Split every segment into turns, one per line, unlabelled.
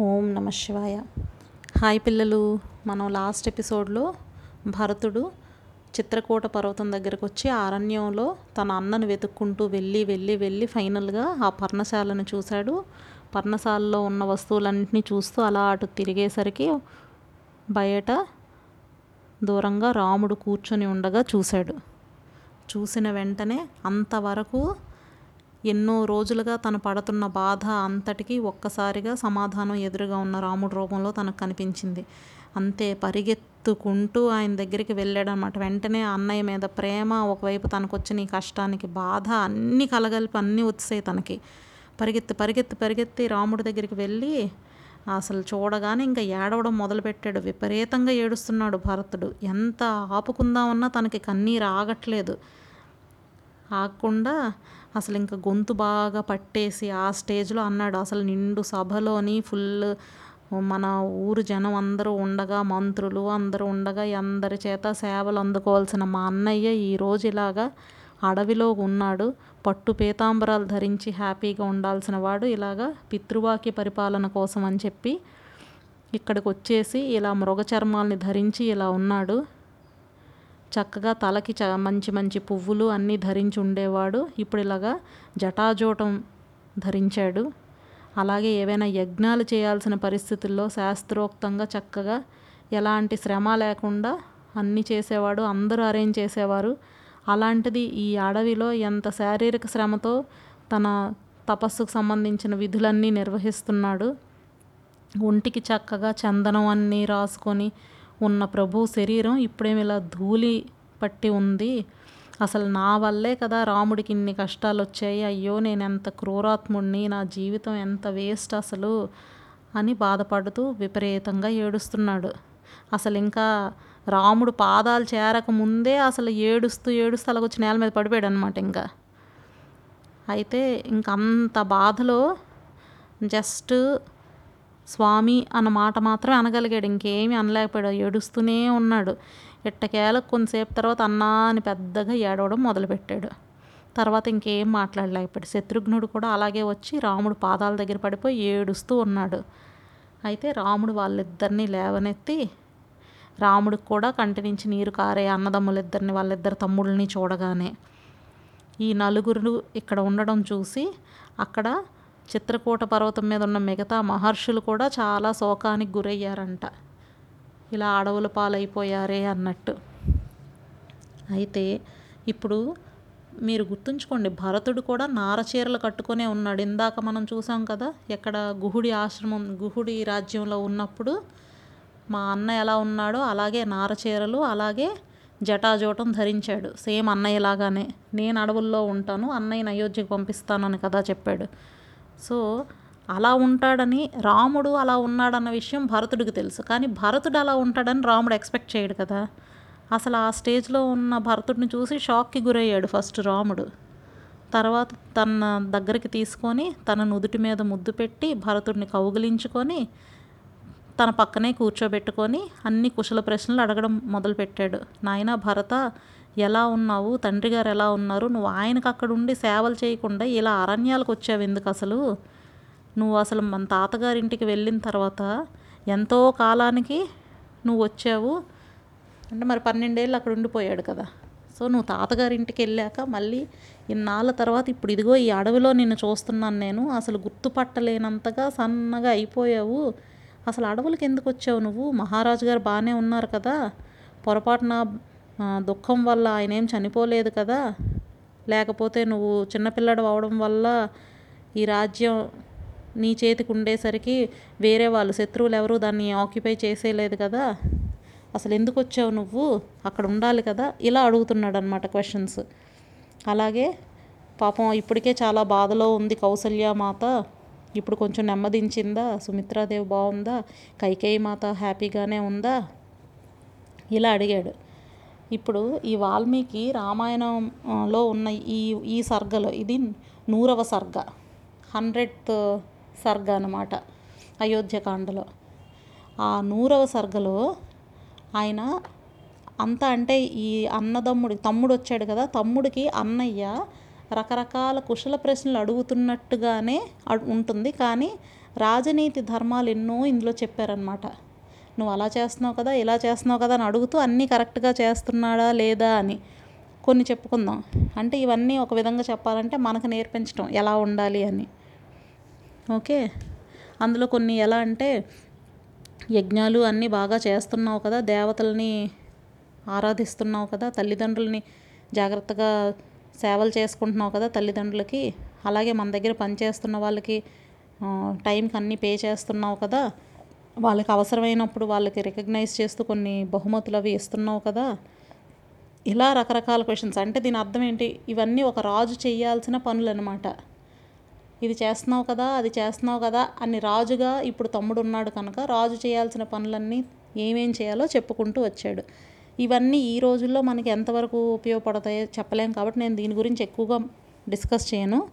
ఓం నమ శివాయ. హాయ్ పిల్లలు మనం లాస్ట్ ఎపిసోడ్లో భరతుడు చిత్రకూట పర్వతం దగ్గరకు వచ్చి అరణ్యంలో తన అన్నను వెతుక్కుంటూ వెళ్ళి వెళ్ళి వెళ్ళి ఫైనల్గా ఆ పర్ణశాలను చూశాడు. పర్ణశాలలో ఉన్న వస్తువులన్నింటినీ చూస్తూ అలా అటు తిరిగేసరికి బయట దూరంగా రాముడు కూర్చొని ఉండగా చూశాడు. చూసిన వెంటనే అంతవరకు ఎన్నో రోజులుగా తను పడుతున్న బాధ అంతటికీ ఒక్కసారిగా సమాధానం ఎదురుగా ఉన్న రాముడి రూపంలో తనకు కనిపించింది. అంతే పరిగెత్తుకుంటూ ఆయన దగ్గరికి వెళ్ళాడనమాట వెంటనే అన్నయ్య మీద ప్రేమ ఒకవైపు తనకు వచ్చిన ఈ కష్టానికి బాధ అన్నీ కలగలిపి అన్నీ వచ్చాయి తనకి. పరిగెత్తి పరిగెత్తి పరిగెత్తి రాముడి దగ్గరికి వెళ్ళి అసలు చూడగానే ఇంకా ఏడవడం మొదలుపెట్టాడు. విపరీతంగా ఏడుస్తున్నాడు భరతుడు. ఎంత ఆపుకుందామన్నా తనకి కన్నీరు ఆగట్లేదు. ఆగకుండా అసలు ఇంకా గొంతు బాగా పట్టేసి ఆ స్టేజ్లో అన్నాడు అసలు నిండు సభలోని ఫుల్ మన ఊరు జనం అందరూ ఉండగా మంత్రులు అందరూ ఉండగా అందరి చేత సేవలు అందుకోవాల్సిన మా అన్నయ్య ఈరోజు ఇలాగా అడవిలో ఉన్నాడు. పట్టు పీతాంబరాలు ధరించి హ్యాపీగా ఉండాల్సిన వాడు ఇలాగా పితృవాక్య పరిపాలన కోసం అని చెప్పి ఇక్కడికి వచ్చేసి ఇలా మృగ చర్మాలని ధరించి ఇలా ఉన్నాడు. చక్కగా తలకి చ మంచి మంచి పువ్వులు అన్నీ ధరించి ఉండేవాడు. ఇప్పుడు ఇలాగా జటాజూటం ధరించాడు. అలాగే ఏవైనా యజ్ఞాలు చేయాల్సిన పరిస్థితుల్లో శాస్త్రోక్తంగా చక్కగా ఎలాంటి శ్రమ లేకుండా అన్నీ చేసేవాడు అందరూ అరేంజ్ చేసేవారు. అలాంటిది ఈ అడవిలో ఎంత శారీరక శ్రమతో తన తపస్సుకు సంబంధించిన విధులన్నీ నిర్వహిస్తున్నాడు. ఒంటికి చక్కగా చందనం అన్నీ రాసుకొని ఉన్న ప్రభు శరీరం ఇప్పుడేమి ఇలా ధూళి పట్టి ఉంది. అసలు నా వల్లే కదా రాముడికి ఇన్ని కష్టాలు వచ్చాయి అయ్యో నేను ఎంత క్రూరాత్ముడిని నా జీవితం ఎంత వేస్ట్ అసలు అని బాధపడుతూ విపరీతంగా ఏడుస్తున్నాడు. అసలు ఇంకా రాముడు పాదాలు చేరక ముందే అసలు ఏడుస్తూ ఏడుస్తూ అలాగొచ్చి నేల మీద పడిపోయాడు అనమాట ఇంకా. అయితే ఇంక అంత బాధలో జస్ట్ స్వామి అన్న మాట మాత్రం అనగలిగాడు. ఇంకేమీ అనలేకపోయాడు. ఏడుస్తూనే ఉన్నాడు. ఎట్టకేల కొంతసేపు తర్వాత అన్నా అని పెద్దగా ఏడవడం మొదలుపెట్టాడు. తర్వాత ఇంకేం మాట్లాడలేకపోయాడు. శత్రుఘ్నుడు కూడా అలాగే వచ్చి రాముడు పాదాల దగ్గర పడిపోయి ఏడుస్తూ ఉన్నాడు. అయితే రాముడు వాళ్ళిద్దరినీ లేవనెత్తి రాముడికి కూడా కంటి నుంచి నీరు కారే అన్నదమ్ములిద్దరిని వాళ్ళిద్దరు తమ్ముళ్ళని చూడగానే ఈ నలుగురు ఇక్కడ ఉండడం చూసి అక్కడ చిత్రకూట పర్వతం మీద ఉన్న మిగతా మహర్షులు కూడా చాలా శోకానికి గురయ్యారంట. ఇలా అడవుల పాలైపోయారే అన్నట్టు. అయితే ఇప్పుడు మీరు గుర్తుంచుకోండి భరతుడు కూడా నారచీరలు కట్టుకొనే ఉన్నాడు. ఇందాక మనం చూసాం కదా ఎక్కడ గుహుడి ఆశ్రమం గుహుడి రాజ్యంలో ఉన్నప్పుడు మా అన్న ఎలా ఉన్నాడో అలాగే నారచీరలు అలాగే జటాజోటం ధరించాడు. సేమ్ అన్నయ్యలాగానే. నేను అడవుల్లో ఉంటాను అన్నయ్యని అయోధ్యకు పంపిస్తానని కదా చెప్పాడు. సో అలా ఉంటాడని రాముడు అలా ఉన్నాడన్న విషయం భరతుడికి తెలుసు. కానీ భరతుడు అలా ఉంటాడని రాముడు ఎక్స్పెక్ట్ చేయడు కదా. అసలు ఆ స్టేజ్లో ఉన్న భరతుడిని చూసి షాక్కి గురయ్యాడు ఫస్ట్ రాముడు. తర్వాత తన దగ్గరికి తీసుకొని తన నుదుటి మీద ముద్దు పెట్టి భరతుడిని కౌగిలించుకొని తన పక్కనే కూర్చోబెట్టుకొని అన్ని కుశల ప్రశ్నలు అడగడం మొదలుపెట్టాడు. నాయన భరత ఎలా ఉన్నావు? తండ్రి గారు ఎలా ఉన్నారు? నువ్వు ఆయనకు అక్కడ ఉండి సేవలు చేయకుండా ఇలా అరణ్యాలకు వచ్చావు ఎందుకు అసలు? నువ్వు అసలు మన తాతగారింటికి వెళ్ళిన తర్వాత ఎంతో కాలానికి నువ్వు వచ్చావు. అంటే మరి పన్నెండేళ్ళు అక్కడ ఉండిపోయాడు కదా. సో నువ్వు తాతగారింటికి వెళ్ళాక మళ్ళీ ఇన్నాళ్ళ తర్వాత ఇప్పుడు ఇదిగో ఈ అడవిలో నిన్ను చూస్తున్నాను నేను. అసలు గుర్తుపట్టలేనంతగా సన్నగా అయిపోయావు. అసలు అడవులకు ఎందుకు వచ్చావు నువ్వు? మహారాజు గారు బాగానే ఉన్నారు కదా. పొరపాటున దుఃఖం వల్ల ఆయన ఏం చనిపోలేదు కదా. లేకపోతే నువ్వు చిన్నపిల్లడు అవడం వల్ల ఈ రాజ్యం నీ చేతికి ఉండేసరికి వేరే వాళ్ళు శత్రువులు ఎవరు దాన్ని ఆక్యుపై చేసేయలేదు కదా. అసలు ఎందుకు వచ్చావు నువ్వు? అక్కడ ఉండాలి కదా. ఇలా అడుగుతున్నాడు అనమాట క్వశ్చన్స్ అలాగే పాపం ఇప్పటికే చాలా బాధలో ఉంది కౌసల్య మాత. ఇప్పుడు కొంచెం నెమ్మదించిందా? సుమిత్రాదేవి బాగుందా? కైకేయి మాత హ్యాపీగానే ఉందా? ఇలా అడిగాడు. ఇప్పుడు ఈ వాల్మీకి రామాయణంలో ఉన్న ఈ ఈ సర్గలో ఇది నూరవ సర్గ హండ్రెడ్ సర్గ అనమాట అయోధ్యకాండలో ఆ నూరవ సర్గలో ఆయన అంతా అంటే ఈ అన్నదమ్ముడి తమ్ముడు వచ్చాడు కదా తమ్ముడికి అన్నయ్య రకరకాల కుశల ప్రశ్నలు అడుగుతున్నట్టుగానే ఉంటుంది. కానీ రాజనీతి ధర్మాలు ఎన్నో ఇందులో చెప్పారనమాట నువ్వు అలా చేస్తున్నావు కదా ఇలా చేస్తున్నావు కదా అని అడుగుతూ అన్నీ కరెక్ట్గా చేస్తున్నాడా లేదా అని కొన్ని చెప్పుకుందాం. అంటే ఇవన్నీ ఒక విధంగా చెప్పాలంటే మనకు నేర్పించడం ఎలా ఉండాలి అని. ఓకే? అందులో కొన్ని ఎలా అంటే యజ్ఞాలు అన్నీ బాగా చేస్తున్నావు కదా దేవతల్ని ఆరాధిస్తున్నావు కదా తల్లిదండ్రులని జాగ్రత్తగా సేవలు చేసుకుంటున్నావు కదా తల్లిదండ్రులకి అలాగే మన దగ్గర పనిచేస్తున్న వాళ్ళకి టైంకి అన్నీ పే చేస్తున్నావు కదా వాళ్ళకి అవసరమైనప్పుడు వాళ్ళకి రికగ్నైజ్ చేస్తూ కొన్ని బహుమతులు అవి ఇస్తున్నావు కదా? ఇలా రకరకాల క్వశ్చన్స్ అంటే దీని అర్థం ఏంటి? ఇవన్నీ ఒక రాజు చేయాల్సిన పనులు అనమాట ఇది చేస్తున్నావు కదా అది చేస్తున్నావు కదా అని రాజుగా ఇప్పుడు తమ్ముడు ఉన్నాడు కనుక రాజు చేయాల్సిన పనులన్నీ ఏమేం చేయాలో చెప్పుకుంటూ వచ్చాడు. ఇవన్నీ ఈ రోజుల్లో మనకి ఎంతవరకు ఉపయోగపడతాయో చెప్పలేం కాబట్టి నేను దీని గురించి ఎక్కువగా డిస్కస్ చేయను.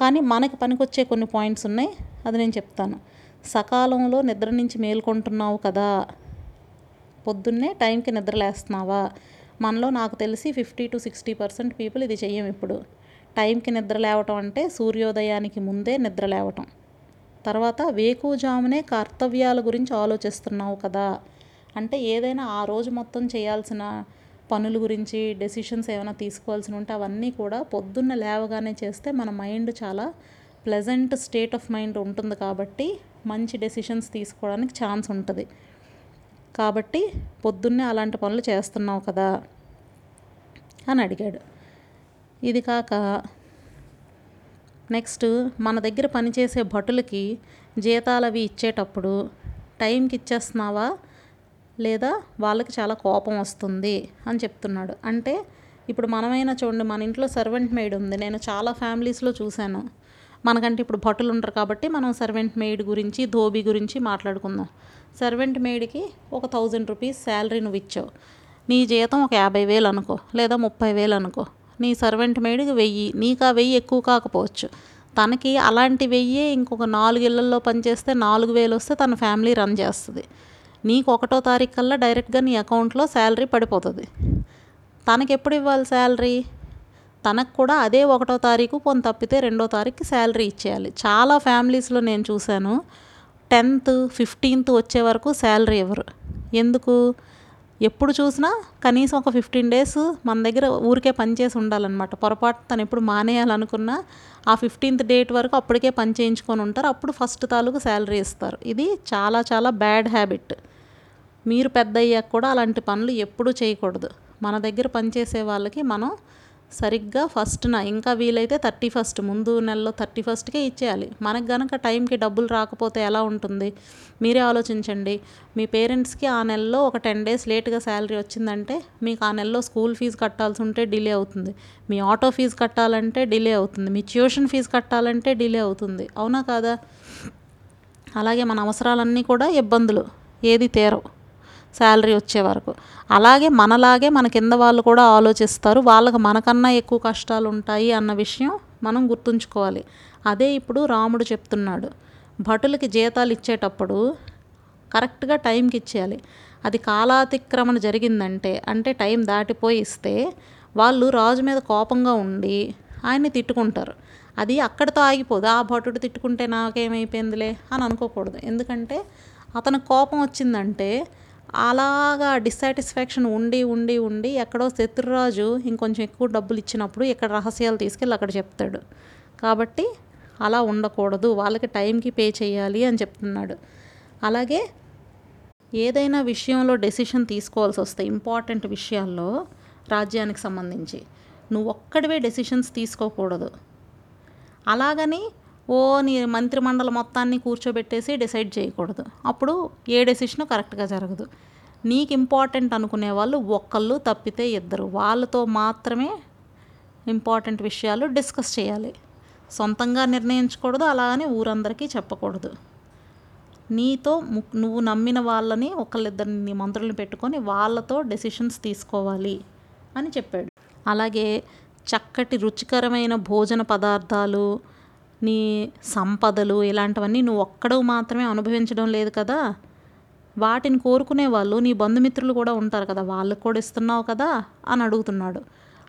కానీ మనకి పనికొచ్చే కొన్ని పాయింట్స్ ఉన్నాయి అది నేను చెప్తాను. సకాలంలో నిద్ర నుంచి మేల్కొంటున్నావు కదా. పొద్దున్నే టైంకి నిద్రలేస్తున్నావా? మనలో నాకు తెలిసి fifty to sixty percent people ఇది చెయ్యం ఇప్పుడు. టైంకి నిద్ర లేవటం అంటే సూర్యోదయానికి ముందే నిద్ర లేవటం. తర్వాత వేకువజామునే కర్తవ్యాల గురించి ఆలోచిస్తున్నావు కదా. అంటే ఏదైనా ఆ రోజు మొత్తం చేయాల్సిన పనుల గురించి డెసిషన్స్ ఏమైనా తీసుకోవాల్సి ఉంటే అవన్నీ కూడా పొద్దున్న లేవగానే చేస్తే మన మైండ్ చాలా ప్లెజెంట్ స్టేట్ ఆఫ్ మైండ్ ఉంటుంది కాబట్టి మంచి డెసిషన్స్ తీసుకోవడానికి ఛాన్స్ ఉంటుంది. కాబట్టి పొద్దున్నే అలాంటి పనులు చేస్తున్నావు కదా అని అడిగాడు. ఇది కాక నెక్స్ట్ మన దగ్గర పనిచేసే భటులకి జీతాలు అవి ఇచ్చేటప్పుడు టైంకి ఇచ్చేస్తున్నావా? లేదా వాళ్ళకి చాలా కోపం వస్తుంది అని చెప్తున్నాడు. అంటే ఇప్పుడు మనమైనా చూడండి మన ఇంట్లో సర్వెంట్ మేడ్ ఉంది. నేను చాలా ఫ్యామిలీస్లో చూశాను. మనకంటే ఇప్పుడు భటులు ఉంటారు కాబట్టి మనం సర్వెంట్ మెయిడ్ గురించి ధోబీ గురించి మాట్లాడుకుందాం. సర్వెంట్ మెయిడ్కి ఒక థౌజండ్ రూపీస్ శాలరీ నువ్వు ఇచ్చావు. నీ జీతం ఒక యాభై వేలు అనుకో లేదా ముప్పై వేలు అనుకో. నీ సర్వెంట్ మెయిడ్కి వెయ్యి నీకు ఆ వెయ్యి ఎక్కువ కాకపోవచ్చు. తనకి అలాంటి వెయ్యి ఇంకొక నాలుగు ఇళ్ళలో పనిచేస్తే నాలుగు వేలు వస్తే తన ఫ్యామిలీ రన్ చేస్తుంది. నీకు ఒకటో తారీఖు కల్లా డైరెక్ట్గా నీ అకౌంట్లో శాలరీ పడిపోతుంది. తనకి ఎప్పుడు ఇవ్వాలి శాలరీ తనకు కూడా అదే ఒకటో తారీఖు పోని తప్పితే రెండో తారీఖు శాలరీ ఇచ్చేయాలి. చాలా ఫ్యామిలీస్లో నేను చూశాను. టెన్త్ ఫిఫ్టీన్త్ వచ్చే వరకు శాలరీ ఇవ్వరు ఎందుకు? ఎప్పుడు చూసినా కనీసం ఒక ఫిఫ్టీన్ డేస్ మన దగ్గర ఊరికే పనిచేసి ఉండాలన్నమాట. పొరపాటు తను ఎప్పుడు మానేయాలనుకున్నా ఆ ఫిఫ్టీన్త్ డేట్ వరకు అప్పటికే పని చేయించుకొని ఉంటారు. అప్పుడు ఫస్ట్ తాలూకు శాలరీ ఇస్తారు. ఇది చాలా చాలా బ్యాడ్ హ్యాబిట్. మీరు పెద్ద అయ్యాక కూడా అలాంటి పనులు ఎప్పుడూ చేయకూడదు. మన దగ్గర పనిచేసే వాళ్ళకి మనం సరిగ్గా ఫస్ట్న ఇంకా వీలైతే థర్టీ ఫస్ట్ ముందు నెలలో థర్టీ ఫస్ట్కే ఇచ్చేయాలి. మనకు గనక టైంకి డబ్బులు రాకపోతే ఎలా ఉంటుంది? మీరే ఆలోచించండి. మీ పేరెంట్స్కి ఆ నెలలో ఒక టెన్ డేస్ లేట్గా శాలరీ వచ్చిందంటే మీకు ఆ నెలలో స్కూల్ ఫీజు కట్టాల్సి ఉంటే డిలే అవుతుంది. మీ ఆటో ఫీజు కట్టాలంటే డిలే అవుతుంది. మీ ట్యూషన్ ఫీజు కట్టాలంటే డిలే అవుతుంది. అవునా కాదా? అలాగే మన అవసరాలన్నీ కూడా ఇబ్బందులు. ఏది తీరవు. శాలరీ వచ్చే వరకు. అలాగే మనలాగే మన కింద వాళ్ళు కూడా ఆలోచిస్తారు వాళ్ళకి మనకన్నా ఎక్కువ కష్టాలు ఉంటాయి అన్న విషయం మనం గుర్తుంచుకోవాలి. అదే ఇప్పుడు రాముడు చెప్తున్నాడు భటులకి జీతాలు ఇచ్చేటప్పుడు కరెక్ట్గా టైంకి ఇచ్చేయాలి. అది కాలాతిక్రమణ జరిగిందంటే అంటే టైం దాటిపోయి ఇస్తే వాళ్ళు రాజు మీద కోపంగా ఉండి ఆయన్ని తిట్టుకుంటారు. అది అక్కడితో ఆగిపోదు ఆ భటుడు తిట్టుకుంటే నాకేమైపోయిందిలే అని అనుకోకూడదు. ఎందుకంటే అతను కోపం వచ్చిందంటే అలాగా డిస్సాటిస్ఫాక్షన్ ఉండి ఉండి ఉండి ఎక్కడో శత్రురాజు ఇంకొంచెం ఎక్కువ డబ్బులు ఇచ్చినప్పుడు ఇక్కడ రహస్యాలు తీసుకెళ్ళి అక్కడ చెప్తాడు. కాబట్టి అలా ఉండకూడదు వాళ్ళకి టైంకి పే చేయాలి అని చెప్తున్నాడు. అలాగే ఏదైనా విషయంలో డెసిషన్ తీసుకోవాల్సి వస్తే ఇంపార్టెంట్ విషయాల్లో రాజ్యానికి సంబంధించి నువ్వు ఒక్కడివే డెసిషన్స్ తీసుకోకూడదు. అలాగని ఓ నీ మంత్రిమండలి మొత్తాన్ని కూర్చోబెట్టేసి డిసైడ్ చేయకూడదు. అప్పుడు ఏ డెసిషన్ కరెక్ట్గా జరగదు. నీకు ఇంపార్టెంట్ అనుకునే వాళ్ళు ఒక్కళ్ళు తప్పితే ఇద్దరు. వాళ్ళతో మాత్రమే ఇంపార్టెంట్ విషయాలు డిస్కస్ చేయాలి. సొంతంగా నిర్ణయించకూడదు అలాగని ఊరందరికీ చెప్పకూడదు. నీతో నువ్వు నమ్మిన వాళ్ళని ఒకళ్ళిద్దరిని మంత్రులను పెట్టుకొని వాళ్ళతో డెసిషన్స్ తీసుకోవాలి అని చెప్పాడు. అలాగే చక్కటి రుచికరమైన భోజన పదార్థాలు నీ సంపదలు ఇలాంటివన్నీ నువ్వు ఒక్కడవు మాత్రమే అనుభవించడం లేదు కదా? వాటిని కోరుకునే వాళ్ళు నీ బంధుమిత్రులు కూడా ఉంటారు కదా వాళ్ళకి కూడా ఇస్తున్నావు కదా అని అడుగుతున్నాడు.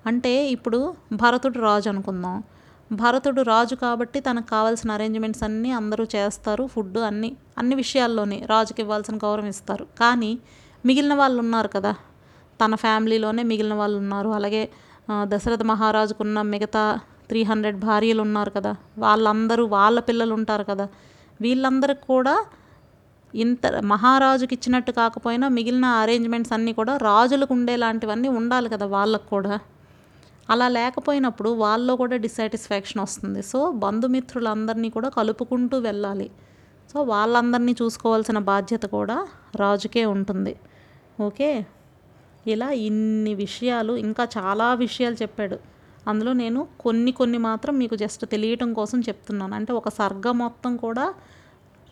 అంటే ఇప్పుడు భరతుడు రాజు అనుకుందాం. భరతుడు రాజు కాబట్టి తనకు కావాల్సిన అరేంజ్మెంట్స్ అన్నీ అందరూ చేస్తారు ఫుడ్ అన్నీ అన్ని విషయాల్లోనే రాజుకి ఇవ్వాల్సిన గౌరవం ఇస్తారు. కానీ మిగిలిన వాళ్ళు ఉన్నారు కదా తన ఫ్యామిలీలోనే మిగిలిన వాళ్ళు ఉన్నారు. అలాగే దశరథ మహారాజుకున్న మిగతా త్రీ హండ్రెడ్ భార్యలు ఉన్నారు కదా. వాళ్ళందరూ వాళ్ళ పిల్లలు ఉంటారు కదా. వీళ్ళందరికి కూడా ఇంత మహారాజుకి ఇచ్చినట్టు కాకపోయినా మిగిలిన అరేంజ్మెంట్స్ అన్నీ కూడా రాజులకు ఉండేలాంటివన్నీ ఉండాలి కదా వాళ్ళకు కూడా. అలా లేకపోయినప్పుడు వాళ్ళలో కూడా డిసాటిస్ఫాక్షన్ వస్తుంది. సో బంధుమిత్రులందరినీ కూడా కలుపుకుంటూ వెళ్ళాలి. సో వాళ్ళందరినీ చూసుకోవాల్సిన బాధ్యత కూడా రాజుకే ఉంటుంది. ఓకే? ఇలా ఇన్ని విషయాలు ఇంకా చాలా విషయాలు చెప్పాడు. అందులో నేను కొన్ని కొన్ని మాత్రం మీకు జస్ట్ తెలియటం కోసం చెప్తున్నాను. అంటే ఒక సర్గ మొత్తం కూడా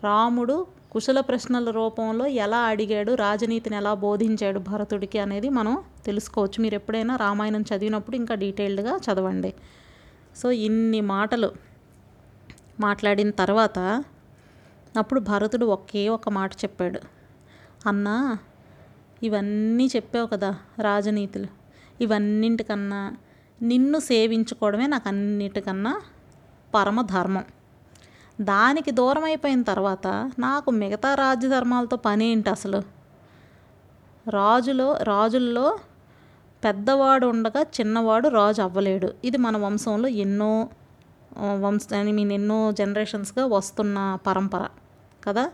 రాముడు కుశల ప్రశ్నల రూపంలో ఎలా అడిగాడు రాజనీతిని ఎలా బోధించాడు భరతుడికి అనేది మనం తెలుసుకోవచ్చు. మీరు ఎప్పుడైనా రామాయణం చదివినప్పుడు ఇంకా డీటెయిల్డ్గా చదవండి. సో ఇన్ని మాటలు మాట్లాడిన తర్వాత అప్పుడు భరతుడు ఒకే ఒక మాట చెప్పాడు. అన్నా ఇవన్నీ చెప్పావు కదా రాజనీతులు. ఇవన్నింటికన్నా నిన్ను సేవించుకోవడమే నాకు అన్నిటికన్నా పరమ ధర్మం దానికి దూరం అయిపోయిన తర్వాత నాకు మిగతా రాజ్య ధర్మాలతో పని ఏంటి అసలు? రాజులో రాజుల్లో పెద్దవాడు ఉండగా చిన్నవాడు రాజు అవ్వలేడు. ఇది మన వంశంలో ఎన్నో వంశ ఐ మీన్ ఎన్నో జనరేషన్స్గా వస్తున్న పరంపర కదా?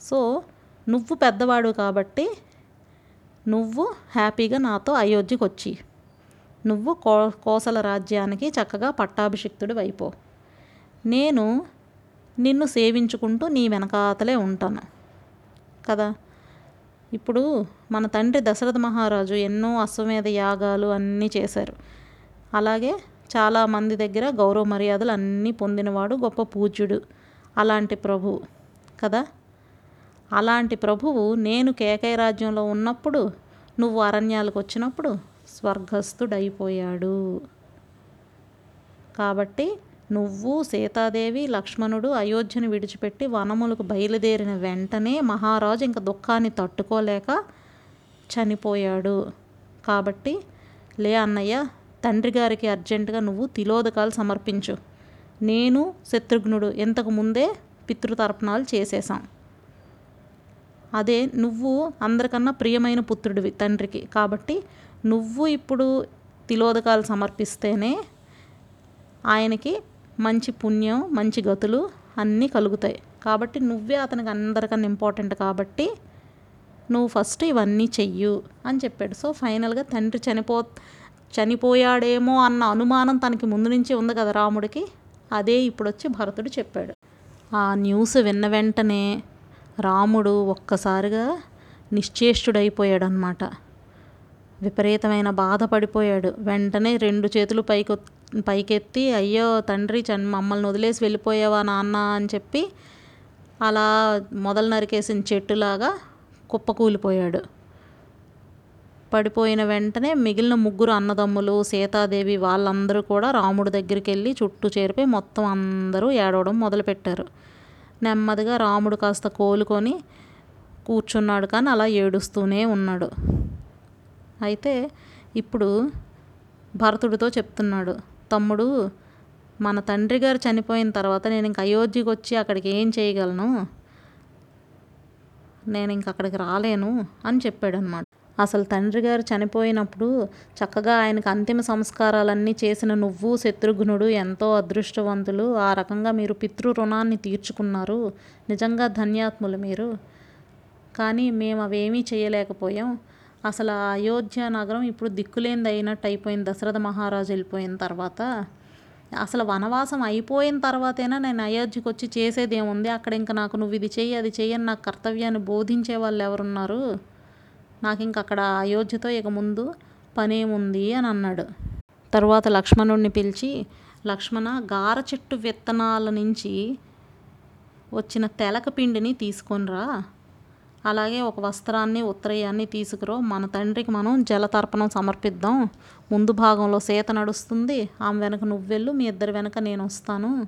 సో నువ్వు పెద్దవాడు కాబట్టి నువ్వు హ్యాపీగా నాతో అయోధ్యకు వచ్చి నువ్వు కో కోసల రాజ్యానికి చక్కగా పట్టాభిషిక్తుడు అయిపో నేను నిన్ను సేవించుకుంటూ నీ వెనకాతలే ఉంటాను. కదా? ఇప్పుడు మన తండ్రి దశరథ మహారాజు ఎన్నో అశ్వమేధ యాగాలు అన్నీ చేశారు. అలాగే చాలామంది దగ్గర గౌరవ మర్యాదలు అన్నీ పొందినవాడు గొప్ప పూజ్యుడు అలాంటి ప్రభువు కదా? అలాంటి ప్రభువు నేను కేకయ రాజ్యంలో ఉన్నప్పుడు నువ్వు అరణ్యాలకు వచ్చినప్పుడు స్వర్గస్థుడైపోయాడు. కాబట్టి నువ్వు సీతాదేవి లక్ష్మణుడు అయోధ్యను విడిచిపెట్టి వనములకు బయలుదేరిన వెంటనే మహారాజు ఇంక దుఃఖాన్ని తట్టుకోలేక చనిపోయాడు. కాబట్టి లే అన్నయ్య తండ్రి గారికి అర్జెంటుగా నువ్వు తిలోదకాలు సమర్పించు. నేను శత్రుఘ్నుడు. ఇంతకు ముందే పితృతర్పణాలు చేసేసాం అదే నువ్వు అందరికన్నా ప్రియమైన పుత్రుడివి తండ్రికి. కాబట్టి నువ్వు ఇప్పుడు తిలోదకాలు సమర్పిస్తేనే ఆయనకి మంచి పుణ్యం మంచి గతులు అన్నీ కలుగుతాయి. కాబట్టి నువ్వే అతనికి అందరికన్నా ఇంపార్టెంట్ కాబట్టి నువ్వు ఫస్ట్ ఇవన్నీ చెయ్యు అని చెప్పాడు. సో ఫైనల్గా తండ్రి చనిపో చనిపోయాడేమో అన్న అనుమానం తనకి ముందు నుంచి ఉంది కదా రాముడికి. అదే ఇప్పుడు వచ్చి భరతుడు చెప్పాడు. ఆ న్యూస్ విన్న వెంటనే రాముడు ఒక్కసారిగా నిశ్చేష్టుడైపోయాడు అనమాట విపరీతమైన బాధపడిపోయాడు. వెంటనే రెండు చేతులు పైకి పైకెత్తి అయ్యో తండ్రి చన్ మమ్మల్ని వదిలేసి వెళ్ళిపోయావా నాన్న అని చెప్పి అలా మొదలు నరికేసిన చెట్టులాగా కుప్పకూలిపోయాడు. పడిపోయిన వెంటనే మిగిలిన ముగ్గురు అన్నదమ్ములు సీతాదేవి వాళ్ళందరూ కూడా రాముడి దగ్గరికి వెళ్ళి చుట్టూ చేరిపోయి మొత్తం అందరూ ఏడవడం మొదలుపెట్టారు. నెమ్మదిగా రాముడు కాస్త కోలుకొని కూర్చున్నాడు కానీ అలా ఏడుస్తూనే ఉన్నాడు. అయితే ఇప్పుడు భరతుడితో చెప్తున్నాడు తమ్ముడు మన తండ్రి గారు చనిపోయిన తర్వాత నేను ఇంక అయోధ్యకు వచ్చి అక్కడికి ఏం చేయగలను? నేను ఇంక అక్కడికి రాలేను అని చెప్పాడు అనమాట అసలు తండ్రి గారు చనిపోయినప్పుడు చక్కగా ఆయనకు అంతిమ సంస్కారాలన్నీ చేసిన నువ్వు శత్రుఘ్నుడు ఎంతో అదృష్టవంతులు ఆ రకంగా మీరు పితృ రుణాన్ని తీర్చుకున్నారు. నిజంగా ధన్యాత్ములు మీరు. కానీ మేము అవేమీ చేయలేకపోయాం. అసలు అయోధ్య నగరం ఇప్పుడు దిక్కులేనిది అయినట్టు అయిపోయింది. దశరథ మహారాజు వెళ్ళిపోయిన తర్వాత అసలు వనవాసం అయిపోయిన తర్వాతైనా నేను అయోధ్యకు వచ్చి చేసేది ఏముంది? అక్కడ ఇంకా నాకు నువ్వు ఇది చెయ్యి అది చెయ్యని నాకు కర్తవ్యాన్ని బోధించే వాళ్ళు ఎవరున్నారు నాకు ఇంక అక్కడ అయోధ్యతో ఇక ముందు పనేముంది అని అన్నాడు. తర్వాత లక్ష్మణుడిని పిలిచి లక్ష్మణ గార చెట్టు విత్తనాల నుంచి వచ్చిన తెలక పిండిని తీసుకొనిరా అలాగే ఒక వస్త్రాన్ని ఉత్తరయాన్ని తీసుకురో మన తండ్రికి మనం జలతర్పణం సమర్పిద్దాం. ముందు భాగంలో సీత నడుస్తుంది. ఆమె వెనక నువ్వెళ్ళు మీ ఇద్దరి వెనక నేను వస్తాను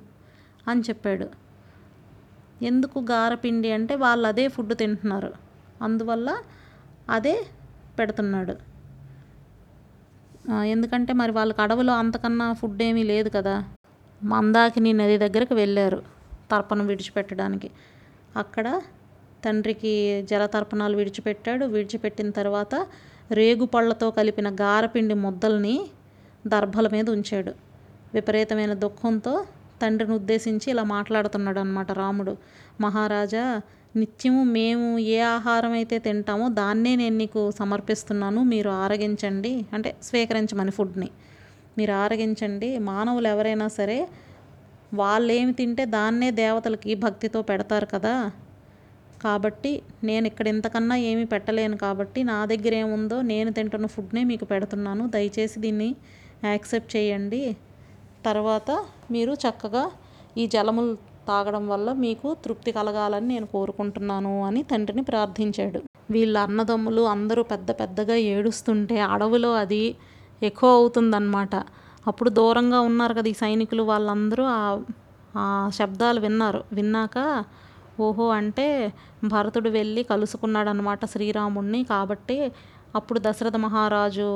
అని చెప్పాడు. ఎందుకు గారపిండి అంటే వాళ్ళు అదే ఫుడ్ తింటున్నారు. అందువల్ల అదే పెడుతున్నాడు. ఎందుకంటే మరి వాళ్ళకి అడవిలో అంతకన్నా ఫుడ్ ఏమీ లేదు కదా. మందాకిని నది దగ్గరకు వెళ్ళారు తర్పణం విడిచిపెట్టడానికి. అక్కడ తండ్రికి జలతర్పణాలు విడిచిపెట్టాడు. విడిచిపెట్టిన తర్వాత రేగు పళ్ళతో కలిపిన గారపిండి ముద్దల్ని దర్భల మీద ఉంచాడు. విపరీతమైన దుఃఖంతో తండ్రిని ఉద్దేశించి ఇలా మాట్లాడుతున్నాడు అనమాట రాముడు. మహారాజా నిత్యము మేము ఏ ఆహారం అయితే తింటామో దాన్నే నేను నీకు సమర్పిస్తున్నాను. మీరు ఆరగించండి. అంటే స్వీకరించమని ఫుడ్ని. మీరు ఆరగించండి. మానవులు ఎవరైనా సరే వాళ్ళు ఏమి తింటే దాన్నే దేవతలకి భక్తితో పెడతారు కదా. కాబట్టి నేను ఇక్కడ ఇంతకన్నా ఏమీ పెట్టలేను కాబట్టి నా దగ్గర ఏముందో నేను తింటున్న ఫుడ్నే మీకు పెడుతున్నాను. దయచేసి దీన్ని యాక్సెప్ట్ చేయండి. తర్వాత మీరు చక్కగా ఈ జలములు తాగడం వల్ల మీకు తృప్తి కలగాలని నేను కోరుకుంటున్నాను అని తండ్రిని ప్రార్థించాడు. వీళ్ళ అన్నదమ్ములు అందరూ పెద్ద పెద్దగా ఏడుస్తుంటే అడవిలో అది ఎక్కువ అవుతుందన్నమాట. అప్పుడు దూరంగా ఉన్నారు కదా ఈ సైనికులు వాళ్ళందరూ ఆ శబ్దాలు విన్నారు. విన్నాక ఓహో అంటే భరతుడు వెళ్ళి కలుసుకున్నాడనమాట శ్రీరాముణ్ణి. కాబట్టి అప్పుడు దశరథ మహారాజు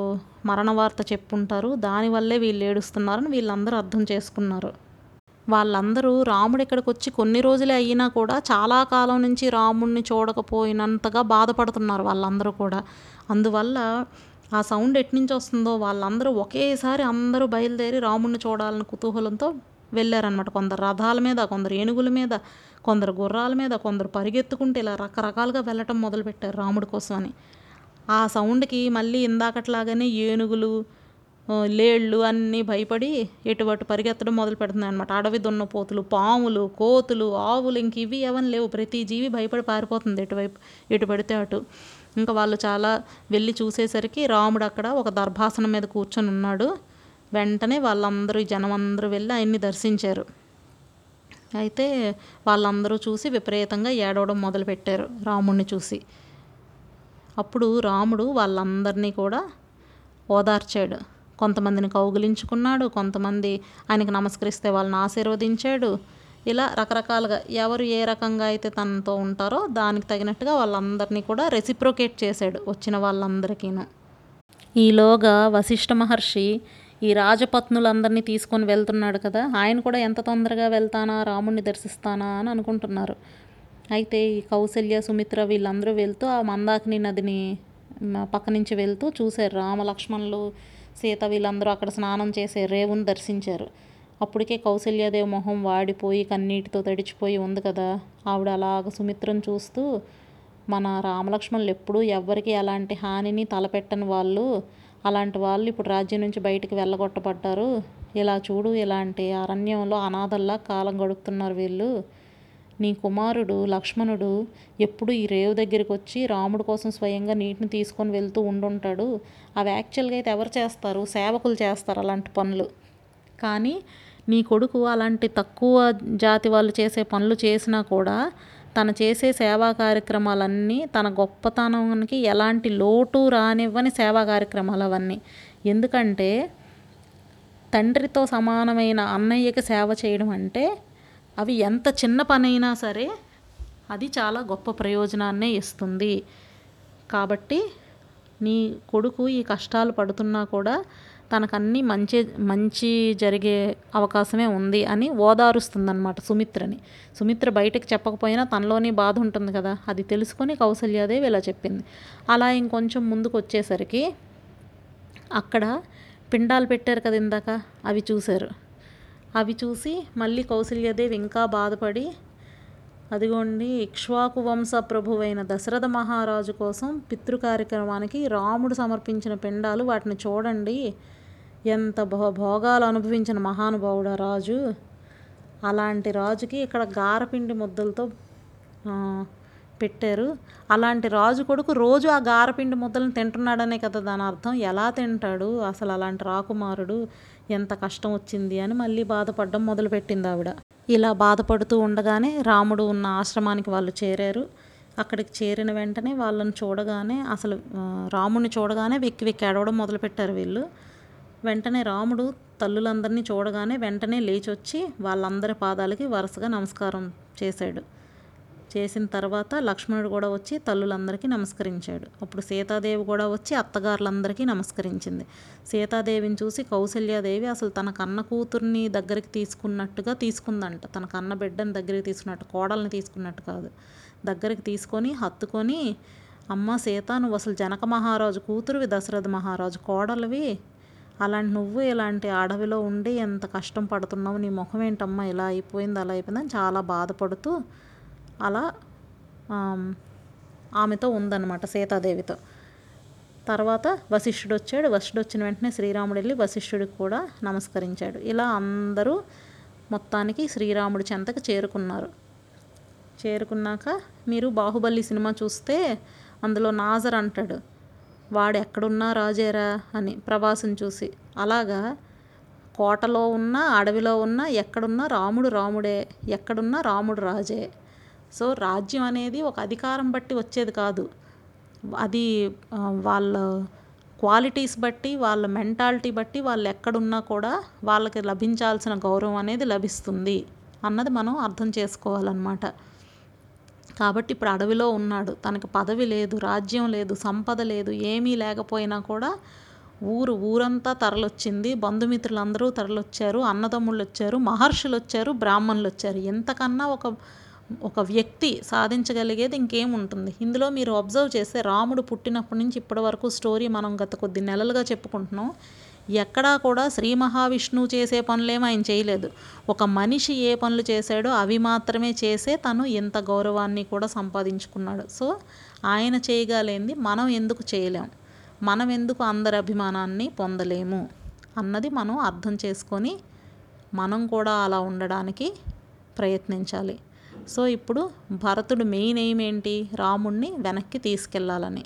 మరణ వార్త చెప్పుంటారు దానివల్లే వీళ్ళు ఏడుస్తున్నారని వీళ్ళందరూ అర్థం చేసుకున్నారు. వాళ్ళందరూ రాముడు ఇక్కడికి వచ్చి కొన్ని రోజులే అయినా కూడా చాలా కాలం నుంచి రాముడిని చూడకపోయినంతగా బాధపడుతున్నారు వాళ్ళందరూ కూడా. అందువల్ల ఆ సౌండ్ ఎట్నుంచి వస్తుందో వాళ్ళందరూ ఒకేసారి అందరూ బయలుదేరి రాముడిని చూడాలని కుతూహలంతో వెళ్ళారనమాట కొందరు రథాల మీద కొందరు ఏనుగుల మీద కొందరు గుర్రాల మీద కొందరు పరిగెత్తుకుంటే ఇలా రకరకాలుగా వెళ్ళటం మొదలుపెట్టారు రాముడి అని ఆ సౌండ్కి మళ్ళీ ఇందాకట్లాగానే ఏనుగులు లేళ్ళు అన్నీ భయపడి ఎటువటు పరిగెత్తడం మొదలు పెడుతున్నాయి అనమాట అడవి దున్నపోతులు పాములు కోతులు ఆవులు ఇంక ఇవి ఏమని లేవు. ప్రతి జీవి భయపడి పారిపోతుంది ఎటువైపు ఎటు పడితే అటు. ఇంకా వాళ్ళు చాలా వెళ్ళి చూసేసరికి రాముడు అక్కడ ఒక దర్భాసనం మీద కూర్చొని ఉన్నాడు. వెంటనే వాళ్ళందరూ జనం అందరూ వెళ్ళి ఆయన్ని దర్శించారు. అయితే వాళ్ళందరూ చూసి విపరీతంగా ఏడవడం మొదలుపెట్టారు రాముడిని చూసి. అప్పుడు రాముడు వాళ్ళందరినీ కూడా ఓదార్చాడు. కొంతమందిని కౌగిలించుకున్నాడు కొంతమంది ఆయనకి నమస్కరిస్తే వాళ్ళని ఆశీర్వదించాడు. ఇలా రకరకాలుగా ఎవరు ఏ రకంగా అయితే తనతో ఉంటారో దానికి తగినట్టుగా వాళ్ళందరినీ కూడా రెసిప్రోకేట్ చేశాడు వచ్చిన వాళ్ళందరికీను. ఈలోగా వశిష్ఠ మహర్షి ఈ రాజపత్నులందరినీ తీసుకొని వెళ్తున్నాడు కదా ఆయన కూడా ఎంత తొందరగా వెళ్తానా రాముణ్ణి దర్శిస్తానా అని అనుకుంటున్నారు. అయితే ఈ కౌశల్య సుమిత్ర వీళ్ళందరూ వెళ్తూ ఆ మందాకిని నదిని పక్క నుంచి వెళ్తూ చూశారు. రామ లక్ష్మణులు సీత వీళ్ళందరూ అక్కడ స్నానం చేసే రేవుని దర్శించారు. అప్పటికే కౌశల్యాదేవి మొహం వాడిపోయి కన్నీటితో తడిచిపోయి ఉంది కదా. ఆవిడ అలాగ సుమిత్రను చూస్తూ మన రామలక్ష్మణులు ఎప్పుడూ ఎవ్వరికీ ఎలాంటి హానిని తలపెట్టని వాళ్ళు అలాంటి వాళ్ళు ఇప్పుడు రాజ్యం నుంచి బయటికి వెళ్ళగొట్టబడ్డారు. ఇలా చూడు ఇలాంటి అరణ్యంలో అనాథల్లా కాలం గడుపుతున్నారు వీళ్ళు. నీ కుమారుడు లక్ష్మణుడు ఎప్పుడు ఈ రేవు దగ్గరికి వచ్చి రాముడు కోసం స్వయంగా నీటిని తీసుకొని వెళ్తూ ఉండుంటాడు. అవి యాక్చువల్గా అయితే ఎవరు చేస్తారు? సేవకులు చేస్తారు అలాంటి పనులు. కానీ నీ కొడుకు అలాంటి తక్కువ జాతి వాళ్ళు చేసే పనులు చేసినా కూడా తను చేసే సేవా కార్యక్రమాలన్నీ తన గొప్పతనానికి ఎలాంటి లోటు రానివ్వని సేవా కార్యక్రమాలు అవన్నీ ఎందుకంటే తండ్రితో సమానమైన అన్నయ్యకి సేవ చేయడం అంటే అవి ఎంత చిన్న పనైనా సరే అది చాలా గొప్ప ప్రయోజనాన్నే ఇస్తుంది. కాబట్టి నీ కొడుకు ఈ కష్టాలు పడుతున్నా కూడా తనకన్నీ మంచి మంచి జరిగే అవకాశమే ఉంది అని ఓదారుస్తుందన్నమాట సుమిత్రని. సుమిత్ర బయటకు చెప్పకపోయినా తనలోని బాధ ఉంటుంది కదా అది తెలుసుకొని కౌసల్యాదేవి ఇలా చెప్పింది. అలా ఇంకొంచెం ముందుకు వచ్చేసరికి అక్కడ పిండాలు పెట్టారు కదా ఇందాక అవి చూశారు. అవి చూసి మళ్ళీ కౌసల్యాదేవి ఇంకా బాధపడి అదిగోండి ఇక్ష్వాకు వంశ ప్రభువైన దశరథ మహారాజు కోసం పితృ కార్యక్రమానికి రాముడు సమర్పించిన పిండాలు వాటిని చూడండి ఎంత భో భోగాలు అనుభవించిన మహానుభావుడు రాజు. అలాంటి రాజుకి ఇక్కడ గారపిండి ముద్దలతో పెట్టారు. అలాంటి రాజు కొడుకు రోజు ఆ గారపిండి ముద్దలను తింటున్నాడనే కదా దాని అర్థం. ఎలా తింటాడు? అసలు అలాంటి రాకుమారుడు ఎంత కష్టం వచ్చింది అని మళ్ళీ బాధపడడం మొదలుపెట్టింది ఆవిడ. ఇలా బాధపడుతూ ఉండగానే రాముడు ఉన్న ఆశ్రమానికి వాళ్ళు చేరారు. అక్కడికి చేరిన వెంటనే వాళ్ళని చూడగానే అసలు రాముడిని చూడగానే వెక్కి వెక్కి ఏడవడం మొదలుపెట్టారు వీళ్ళు. వెంటనే రాముడు తల్లులందరినీ చూడగానే వెంటనే లేచి వచ్చి వాళ్ళందరి పాదాలకి వరుసగా నమస్కారం చేశాడు. చేసిన తర్వాత లక్ష్మణుడు కూడా వచ్చి తల్లులందరికీ నమస్కరించాడు. అప్పుడు సీతాదేవి కూడా వచ్చి అత్తగారులందరికీ నమస్కరించింది. సీతాదేవిని చూసి కౌసల్యాదేవి అసలు తన కన్న కూతుర్ని దగ్గరికి తీసుకున్నట్టుగా తీసుకుందంట. తన కన్న బిడ్డని దగ్గరికి తీసుకున్నట్టు కోడల్ని తీసుకున్నట్టు కాదు. దగ్గరికి తీసుకొని హత్తుకొని అమ్మ సీత నువ్వు అసలు జనక మహారాజు కూతురువి దశరథ మహారాజు కోడలివి అలాంటి నువ్వు ఇలాంటి అడవిలో ఉండి ఎంత కష్టం పడుతున్నావు నీ ముఖం ఏంటమ్మా ఇలా అయిపోయింది అలా అయిపోయిందని చాలా బాధపడుతూ అలా ఆమెతో ఉందన్నమాట సీతాదేవితో. తర్వాత వశిష్ఠుడు వచ్చాడు. వశిష్ఠుడు వచ్చిన వెంటనే శ్రీరాముడు వెళ్ళి వశిష్ఠుడికి కూడా నమస్కరించాడు. ఇలా అందరూ మొత్తానికి శ్రీరాముడి చెంతకు చేరుకున్నారు. చేరుకున్నాక మీరు బాహుబలి సినిమా చూస్తే అందులో నాజర్ అంటాడు. వాడు ఎక్కడున్నా రాజేరా అని ప్రభాసం చూసి. అలాగా కోటలో ఉన్న అడవిలో ఉన్న ఎక్కడున్నా రాముడు రాముడే ఎక్కడున్నా రాముడు రాజే. సో రాజ్యం అనేది ఒక అధికారం బట్టి వచ్చేది కాదు. అది వాళ్ళ క్వాలిటీస్ బట్టి వాళ్ళ మెంటాలిటీ బట్టి వాళ్ళు ఎక్కడున్నా కూడా వాళ్ళకి లభించాల్సిన గౌరవం అనేది లభిస్తుంది అన్నది మనం అర్థం చేసుకోవాలన్నమాట. కాబట్టి ఇప్పుడు అడవిలో ఉన్నాడు. తనకు పదవి లేదు రాజ్యం లేదు సంపద లేదు ఏమీ లేకపోయినా కూడా ఊరు ఊరంతా తరలొచ్చింది. బంధుమిత్రులందరూ తరలొచ్చారు అన్నదమ్ముళ్ళు వచ్చారు మహర్షులు వచ్చారు బ్రాహ్మణులు వచ్చారు ఎంతకన్నా ఒక ఒక వ్యక్తి సాధించగలిగేది ఇంకేముంటుంది? ఇందులో మీరు అబ్జర్వ్ చేస్తే రాముడు పుట్టినప్పటి నుంచి ఇప్పటి వరకు స్టోరీ మనం గత కొద్ది నెలలుగా చెప్పుకుంటున్నాం. ఎక్కడా కూడా శ్రీ మహావిష్ణువు చేసే పనులేమో ఆయన చేయలేదు. ఒక మనిషి ఏ పనులు చేశాడో అవి మాత్రమే చేసే తను ఇంత గౌరవాన్ని కూడా సంపాదించుకున్నాడు. సో ఆయన చేయగలేంది మనం ఎందుకు చేయలేం? మనం ఎందుకు అందరి అభిమానాన్ని పొందలేము? అన్నది మనం అర్థం చేసుకొని మనం కూడా అలా ఉండడానికి ప్రయత్నించాలి. సో ఇప్పుడు భరతుడు మెయిన్ ఎయిమ్ ఏంటి? రాముణ్ణి వెనక్కి తీసుకెళ్ళాలని.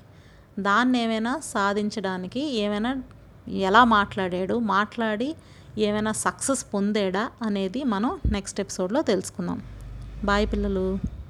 దాన్ని ఏమైనా సాధించడానికి ఏమైనా ఎలా మాట్లాడాడు మాట్లాడి ఏమైనా సక్సెస్ పొందాడా అనేది మనం నెక్స్ట్ ఎపిసోడ్లో తెలుసుకుందాం. బాయ్ పిల్లలు.